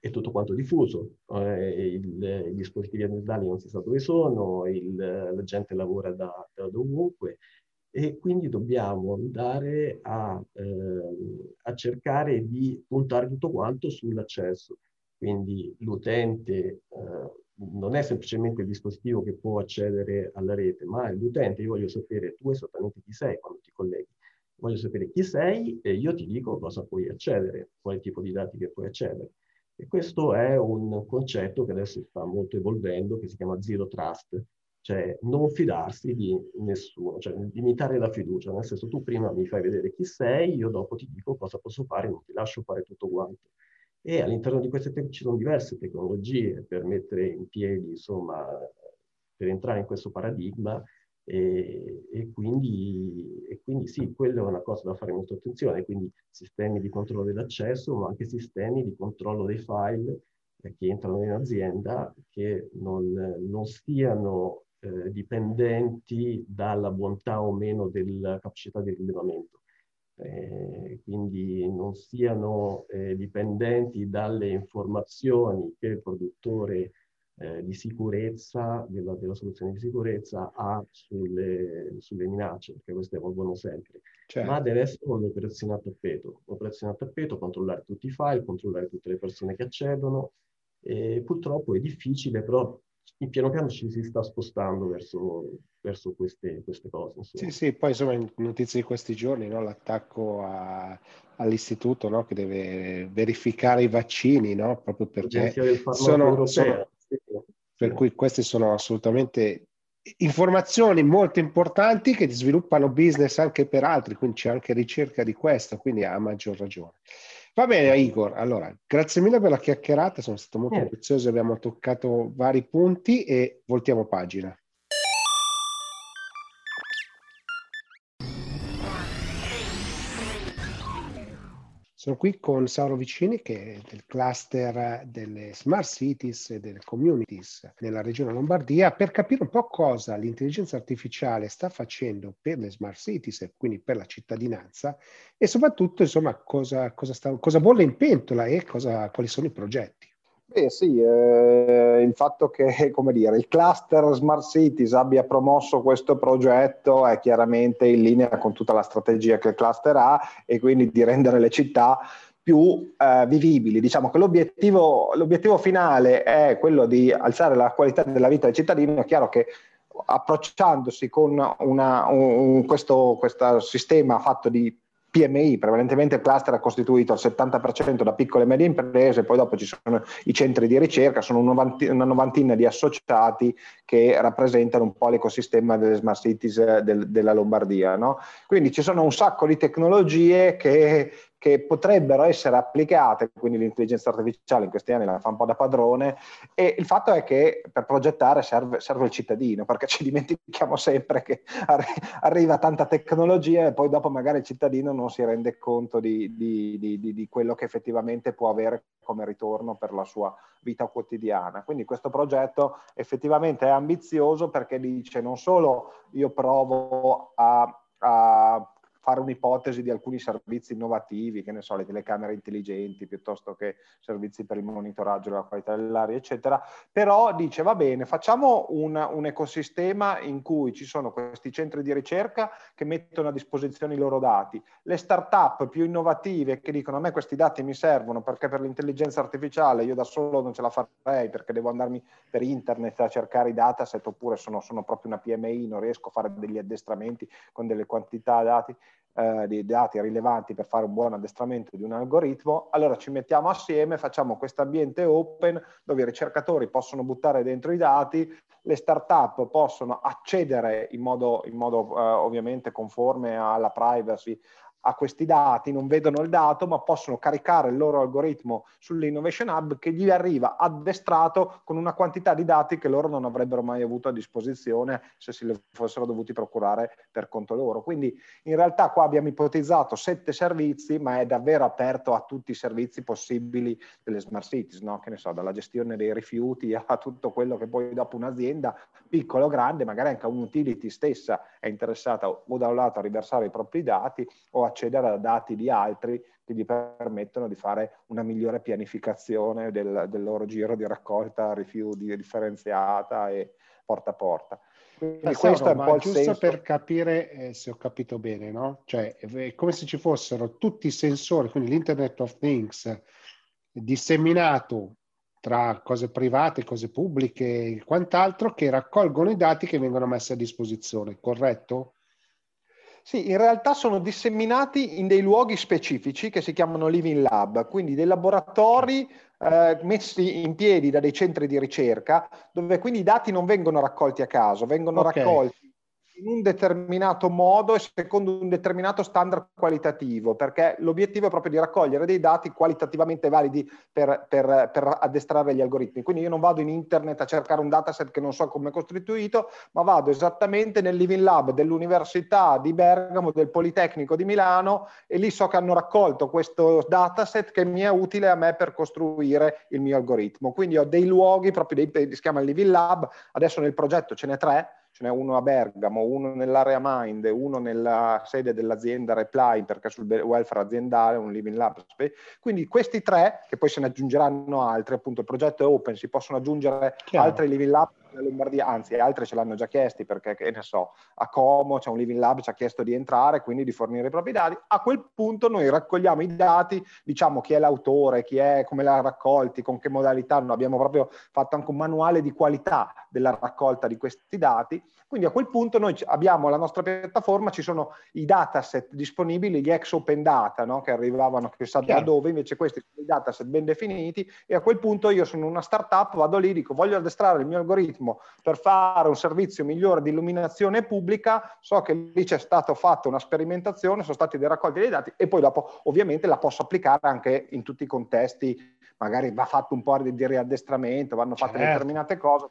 è tutto quanto diffuso, eh, il, i dispositivi aziendali non si sa dove sono, il, la gente lavora da, da dovunque, e quindi dobbiamo andare a, eh, a, cercare di puntare tutto quanto sull'accesso. Quindi l'utente eh, non è semplicemente il dispositivo che può accedere alla rete, ma è l'utente, io voglio sapere tu esattamente chi sei quando ti colleghi. Voglio sapere chi sei e io ti dico cosa puoi accedere, quale tipo di dati che puoi accedere. E questo è un concetto che adesso sta molto evolvendo, che si chiama Zero Trust, cioè non fidarsi di nessuno, cioè limitare la fiducia, nel senso tu prima mi fai vedere chi sei, io dopo ti dico cosa posso fare, non ti lascio fare tutto quanto. E all'interno di queste te- ci sono diverse tecnologie per mettere in piedi, insomma, per entrare in questo paradigma e, e, quindi, e quindi sì, quello è una cosa da fare molto attenzione, quindi sistemi di controllo dell'accesso, ma anche sistemi di controllo dei file eh, che entrano in azienda che non, non stiano eh, dipendenti dalla bontà o meno della capacità di rilevamento. Eh, quindi non siano eh, dipendenti dalle informazioni che il produttore eh, di sicurezza, della, della, soluzione di sicurezza ha sulle, sulle minacce, perché queste evolvono sempre. Certo. Ma deve essere un'operazione a tappeto, un'operazione a tappeto, controllare tutti i file, controllare tutte le persone che accedono, e purtroppo è difficile, però piano piano ci si sta spostando verso, verso queste, queste, cose. Insomma. Sì, sì, poi insomma in notizie di questi giorni no, l'attacco a, all'istituto no, che deve verificare i vaccini, no, proprio perché sono, sono, per cui queste sono assolutamente informazioni molto importanti che sviluppano business anche per altri, quindi c'è anche ricerca di questo, quindi ha maggior ragione. Va bene, Igor. Allora, grazie mille per la chiacchierata, sono stato molto eh. prezioso, abbiamo toccato vari punti e voltiamo pagina. Sono qui con Sauro Vicini che è del cluster delle smart cities e delle communities nella regione Lombardia per capire un po' cosa l'intelligenza artificiale sta facendo per le smart cities e quindi per la cittadinanza e soprattutto insomma cosa, cosa, sta, cosa bolle in pentola e cosa, quali sono i progetti. Beh sì, eh, il fatto che dire, il cluster Smart Cities abbia promosso questo progetto è chiaramente in linea con tutta la strategia che il cluster ha e quindi di rendere le città più eh, vivibili. Diciamo che l'obiettivo, l'obiettivo finale è quello di alzare la qualità della vita del cittadino, è chiaro che approcciandosi con una, un, questo, questo sistema fatto di PMI, prevalentemente il cluster è costituito al 70% da piccole e medie imprese, poi dopo ci sono i centri di ricerca, sono una novantina di associati che rappresentano un po' l'ecosistema delle smart cities del, della Lombardia. No? Quindi ci sono un sacco di tecnologie che che potrebbero essere applicate, quindi l'intelligenza artificiale in questi anni la fa un po' da padrone, e il fatto è che per progettare serve, serve il cittadino, perché ci dimentichiamo sempre che arri- arriva tanta tecnologia e poi dopo magari il cittadino non si rende conto di, di, di, di quello che effettivamente può avere come ritorno per la sua vita quotidiana. Quindi questo progetto effettivamente è ambizioso perché dice non solo io provo a, a fare un'ipotesi di alcuni servizi innovativi, che ne so, le telecamere intelligenti piuttosto che servizi per il monitoraggio della qualità dell'aria, eccetera, però dice va bene, facciamo un, un ecosistema in cui ci sono questi centri di ricerca che mettono a disposizione i loro dati, le start-up più innovative che dicono a me questi dati mi servono perché per l'intelligenza artificiale io da solo non ce la farei perché devo andarmi per internet a cercare i dataset oppure sono, sono proprio una PMI, non riesco a fare degli addestramenti con delle quantità dati eh, di dati rilevanti per fare un buon addestramento di un algoritmo, allora ci mettiamo assieme, facciamo questo ambiente open dove i ricercatori possono buttare dentro i dati, le start-up possono accedere in modo, in modo eh, ovviamente conforme alla privacy a questi dati, non vedono il dato, ma possono caricare il loro algoritmo sull'Innovation Hub che gli arriva addestrato con una quantità di dati che loro non avrebbero mai avuto a disposizione se si li fossero dovuti procurare per conto loro. Quindi in realtà qua abbiamo ipotizzato sette servizi, ma è davvero aperto a tutti i servizi possibili delle smart cities, no? che ne so, dalla gestione dei rifiuti a tutto quello che poi dopo un'azienda, piccola o grande, magari anche un'utility stessa è interessata o da un lato a riversare i propri dati o a accedere a dati di altri che gli permettono di fare una migliore pianificazione del, del loro giro di raccolta rifiuti differenziata e porta a porta. Quindi questo è un po' il giusto senso. per capire eh, se ho capito bene, no? Cioè è come se ci fossero tutti i sensori, quindi l'Internet of Things disseminato tra cose private, cose pubbliche e quant'altro che raccolgono i dati che vengono messi a disposizione, corretto? Sì, in realtà sono disseminati in dei luoghi specifici che si chiamano Living Lab, quindi dei laboratori eh, messi in piedi da dei centri di ricerca, dove quindi i dati non vengono raccolti a caso, vengono okay. raccolti in un determinato modo e secondo un determinato standard qualitativo, perché l'obiettivo è proprio di raccogliere dei dati qualitativamente validi per, per, per, addestrare gli algoritmi. Quindi io non vado in internet a cercare un dataset che non so come è costituito, ma vado esattamente nel Living Lab dell'Università di Bergamo, del Politecnico di Milano e lì so che hanno raccolto questo dataset che mi è utile a me per costruire il mio algoritmo. Quindi ho dei luoghi, proprio dei, si chiama Living Lab, adesso nel progetto ce n'è tre, ce n'è uno a Bergamo, uno nell'area Mind, uno nella sede dell'azienda Reply perché sul welfare aziendale, un Living Lab. Quindi questi tre, che poi se ne aggiungeranno altri, appunto il progetto è open, si possono aggiungere Chiaro. altri Living Lab nella Lombardia, anzi altri ce l'hanno già chiesti perché, che ne so, a Como c'è un Living Lab, ci ha chiesto di entrare, quindi di fornire i propri dati. A quel punto noi raccogliamo i dati, diciamo chi è l'autore, chi è, come l'ha raccolti, con che modalità, noi abbiamo proprio fatto anche un manuale di qualità della raccolta di questi dati. Quindi a quel punto noi abbiamo la nostra piattaforma, ci sono i dataset disponibili, gli ex open data, no? che arrivavano chissà da dove, invece questi sono i dataset ben definiti e a quel punto io sono una startup, vado lì, dico voglio addestrare il mio algoritmo per fare un servizio migliore di illuminazione pubblica, so che lì c'è stata fatta una sperimentazione, sono stati dei raccolti dei dati e poi dopo ovviamente la posso applicare anche in tutti i contesti, magari va fatto un po' di, di riaddestramento, vanno fatte certo. determinate cose,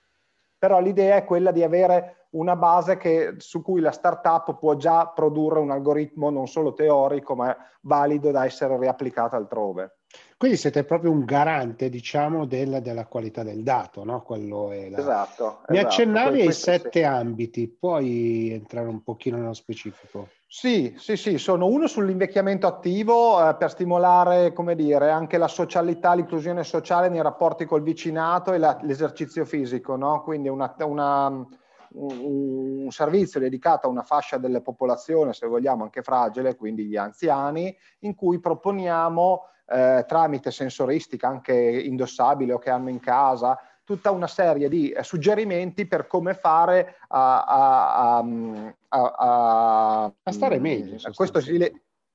però l'idea è quella di avere una base che, su cui la startup può già produrre un algoritmo non solo teorico, ma valido da essere riapplicato altrove. Quindi siete proprio un garante, diciamo, del, della qualità del dato, no? Quello è la... Esatto. Mi esatto. accennavi ai sette sì. ambiti, puoi entrare un pochino nello specifico? Sì, sì, sì, sono uno sull'invecchiamento attivo eh, per stimolare, come dire, anche la socialità, l'inclusione sociale nei rapporti col vicinato e la, l'esercizio fisico, no? Quindi una, una, un, un, servizio dedicato a una fascia della popolazione, se vogliamo anche fragile, quindi gli anziani, in cui proponiamo eh, tramite sensoristica anche indossabile o che hanno in casa, tutta una serie di eh, suggerimenti per come fare a, a, a, a stare meglio. Questo si,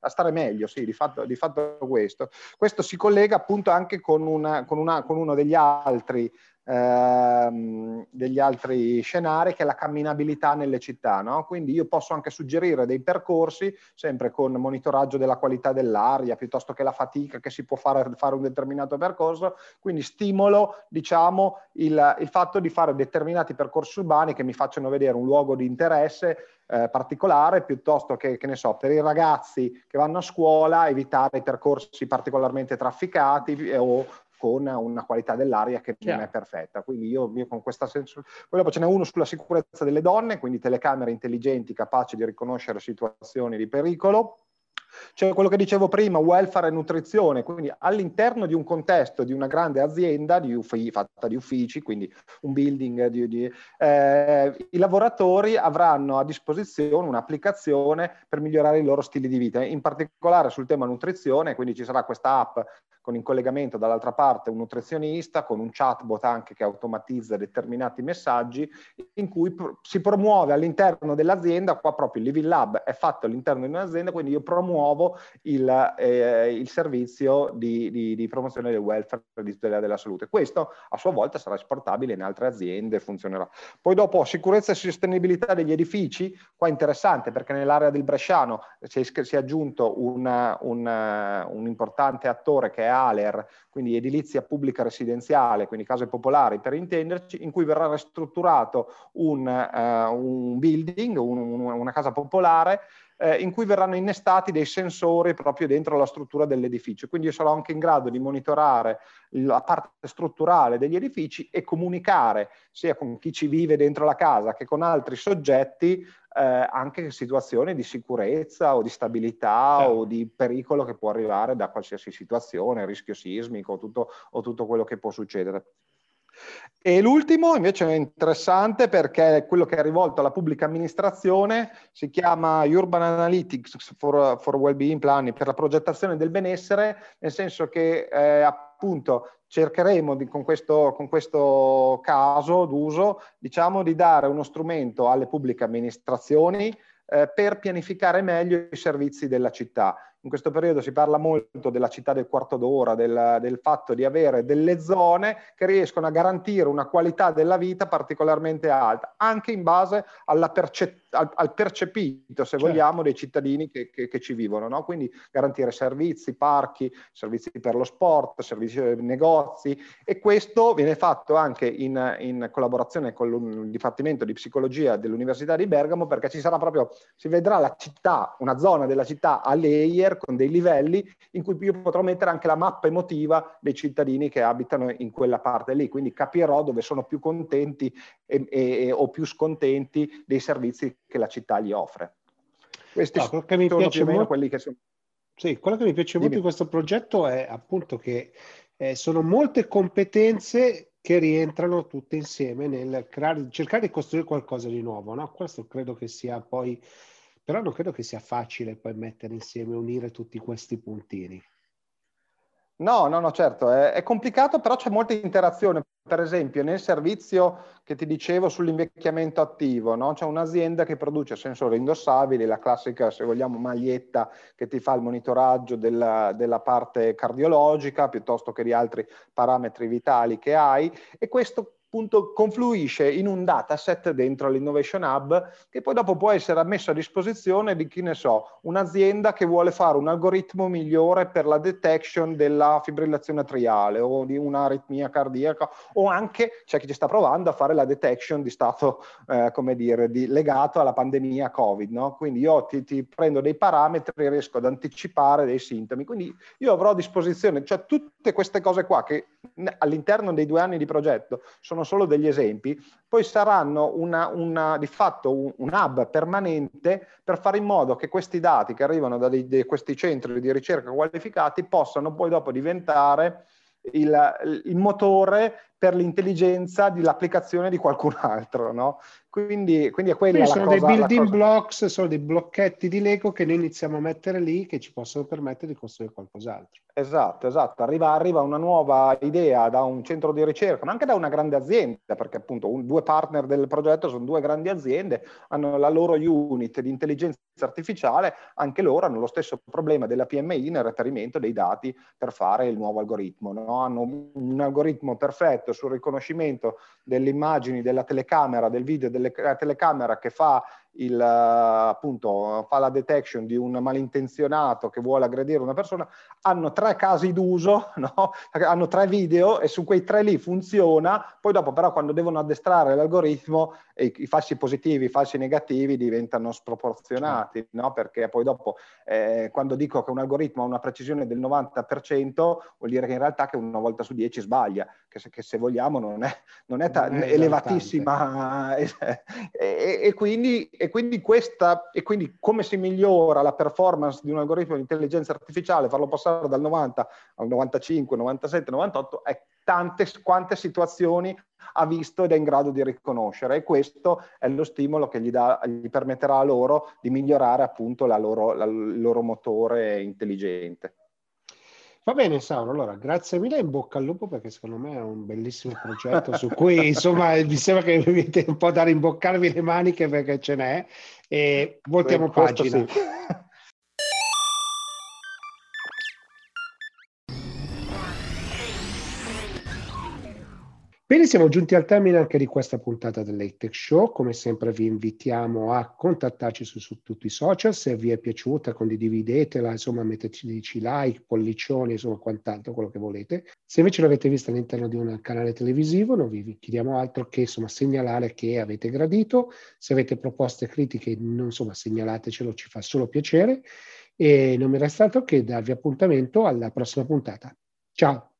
a stare meglio, sì, di fatto, di fatto, questo. Questo si collega appunto anche con, una, con, una, con uno degli altri ehm, degli altri scenari che è la camminabilità nelle città. No? Quindi io posso anche suggerire dei percorsi, sempre con monitoraggio della qualità dell'aria, piuttosto che la fatica che si può fare fare un determinato percorso. Quindi stimolo diciamo, il, il fatto di fare determinati percorsi urbani che mi facciano vedere un luogo di interesse eh, particolare piuttosto che, che ne so, per i ragazzi che vanno a scuola evitare percorsi particolarmente trafficati eh, o con una qualità dell'aria che non è perfetta. Quindi io, io con questa senso... Poi dopo ce n'è uno sulla sicurezza delle donne, quindi telecamere intelligenti capaci di riconoscere situazioni di pericolo. C'è quello che dicevo prima, welfare e nutrizione, quindi all'interno di un contesto di una grande azienda di uffici, fatta di uffici, quindi un building, di, di, eh, i lavoratori avranno a disposizione un'applicazione per migliorare i loro stili di vita, in particolare sul tema nutrizione, quindi ci sarà questa app con in collegamento dall'altra parte un nutrizionista, con un chatbot anche che automatizza determinati messaggi, in cui pr- si promuove all'interno dell'azienda, qua proprio il Living Lab è fatto all'interno di un'azienda, quindi io promuovo il, eh, il servizio di, di, di, promozione del welfare e di tutela della salute. Questo a sua volta sarà esportabile in altre aziende, funzionerà. Poi dopo sicurezza e sostenibilità degli edifici, qua interessante perché nell'area del Bresciano si è, si è aggiunto un, un, un, importante attore che è Aler, quindi edilizia pubblica residenziale, quindi case popolari per intenderci, in cui verrà ristrutturato un, uh, un building, un, una casa popolare eh, in cui verranno innestati dei sensori proprio dentro la struttura dell'edificio. Quindi io sarò anche in grado di monitorare la parte strutturale degli edifici e comunicare sia con chi ci vive dentro la casa che con altri soggetti eh, anche situazioni di sicurezza o di stabilità certo. o di pericolo che può arrivare da qualsiasi situazione, rischio sismico tutto, o tutto quello che può succedere. E l'ultimo invece è interessante perché è quello che è rivolto alla pubblica amministrazione, si chiama Urban Analytics for, for Wellbeing Planning, per la progettazione del benessere, nel senso che eh, appunto cercheremo di, con, questo, con, questo, caso d'uso diciamo, di dare uno strumento alle pubbliche amministrazioni eh, per pianificare meglio i servizi della città in questo periodo si parla molto della città del quarto d'ora, del, del, fatto di avere delle zone che riescono a garantire una qualità della vita particolarmente alta, anche in base perce- al, al, percepito, se certo. vogliamo, dei cittadini che, che, che ci vivono. No? Quindi garantire servizi, parchi, servizi per lo sport, servizi per negozi e questo viene fatto anche in, in collaborazione con il Dipartimento di Psicologia dell'Università di Bergamo perché ci sarà proprio, si vedrà la città, una zona della città a layer con dei livelli in cui io potrò mettere anche la mappa emotiva dei cittadini che abitano in quella parte lì, quindi capirò dove sono più contenti e, e, o più scontenti dei servizi che la città gli offre. Questi no, sono più o meno quelli che sono... Sì, quello che mi piace Dimmi. molto di questo progetto è appunto che eh, sono molte competenze che rientrano tutte insieme nel creare, cercare di costruire qualcosa di nuovo. No? Questo credo che sia poi però non credo che sia facile poi mettere insieme, unire tutti questi puntini. No, no, no, certo, è, è, complicato, però c'è molta interazione. Per esempio, nel servizio che ti dicevo sull'invecchiamento attivo, no? c'è un'azienda che produce sensori indossabili, la classica, se vogliamo, maglietta che ti fa il monitoraggio della, della parte cardiologica piuttosto che di altri parametri vitali che hai, e questo appunto confluisce in un dataset dentro l'Innovation Hub che poi dopo può essere messo a disposizione di chi ne so, un'azienda che vuole fare un algoritmo migliore per la detection della fibrillazione atriale o di un'aritmia cardiaca o anche c'è chi ci sta provando a fare la detection di stato, eh, come dire, di, legato alla pandemia Covid. No? Quindi io ti, ti prendo dei parametri e riesco ad anticipare dei sintomi. Quindi io avrò a disposizione, cioè tutte queste cose qua che all'interno dei due anni di progetto sono solo degli esempi, poi saranno una, una, di fatto un, un, hub permanente per fare in modo che questi dati che arrivano da dei, di questi centri di ricerca qualificati possano poi dopo diventare il, il motore per l'intelligenza dell'applicazione di qualcun altro, no? Quindi, quindi è quella sono cosa, dei building cosa... blocks, sono dei blocchetti di Lego che noi iniziamo a mettere lì che ci possono permettere di costruire qualcos'altro. Esatto, esatto. Arriva, arriva una nuova idea da un centro di ricerca, ma anche da una grande azienda, perché appunto un, due partner del progetto sono due grandi aziende, hanno la loro unit di intelligenza artificiale, anche loro hanno lo stesso problema della PMI nel reperimento dei dati per fare il nuovo algoritmo. No? Hanno un algoritmo perfetto sul riconoscimento delle immagini della telecamera, del video della telecamera che fa il, appunto, fa la detection di un malintenzionato che vuole aggredire una persona, hanno tre casi d'uso, no? hanno tre video e su quei tre lì funziona, poi dopo però quando devono addestrare l'algoritmo i, i falsi positivi, i falsi negativi diventano sproporzionati, no? perché poi dopo eh, quando dico che un algoritmo ha una precisione del 90% vuol dire che in realtà che una volta su 10 sbaglia, che se, che se vogliamo non è, non è, ta- non è elevatissima e, e, e quindi e quindi, questa, e quindi come si migliora la performance di un algoritmo di intelligenza artificiale, farlo passare dal 90 al 95, 97, 98, è tante quante situazioni ha visto ed è in grado di riconoscere e questo è lo stimolo che gli, dà, gli permetterà loro di migliorare appunto loro, la, il loro motore intelligente. Va bene, Sauro. Allora, grazie mille, in bocca al lupo perché secondo me è un bellissimo progetto su cui insomma mi sembra che dovete un po' da rimboccarvi le maniche perché ce n'è e voltiamo pagina. Sì. Bene, siamo giunti al termine anche di questa puntata dell'Atech Show. Come sempre vi invitiamo a contattarci su, su, tutti i social. Se vi è piaciuta, condividetela, insomma, metteteci like, pollicioni, insomma, quant'altro, quello che volete. Se invece l'avete vista all'interno di un canale televisivo, non vi chiediamo altro che, insomma, segnalare che avete gradito. Se avete proposte critiche, insomma, segnalatecelo, ci fa solo piacere. E non mi resta altro che darvi appuntamento alla prossima puntata. Ciao!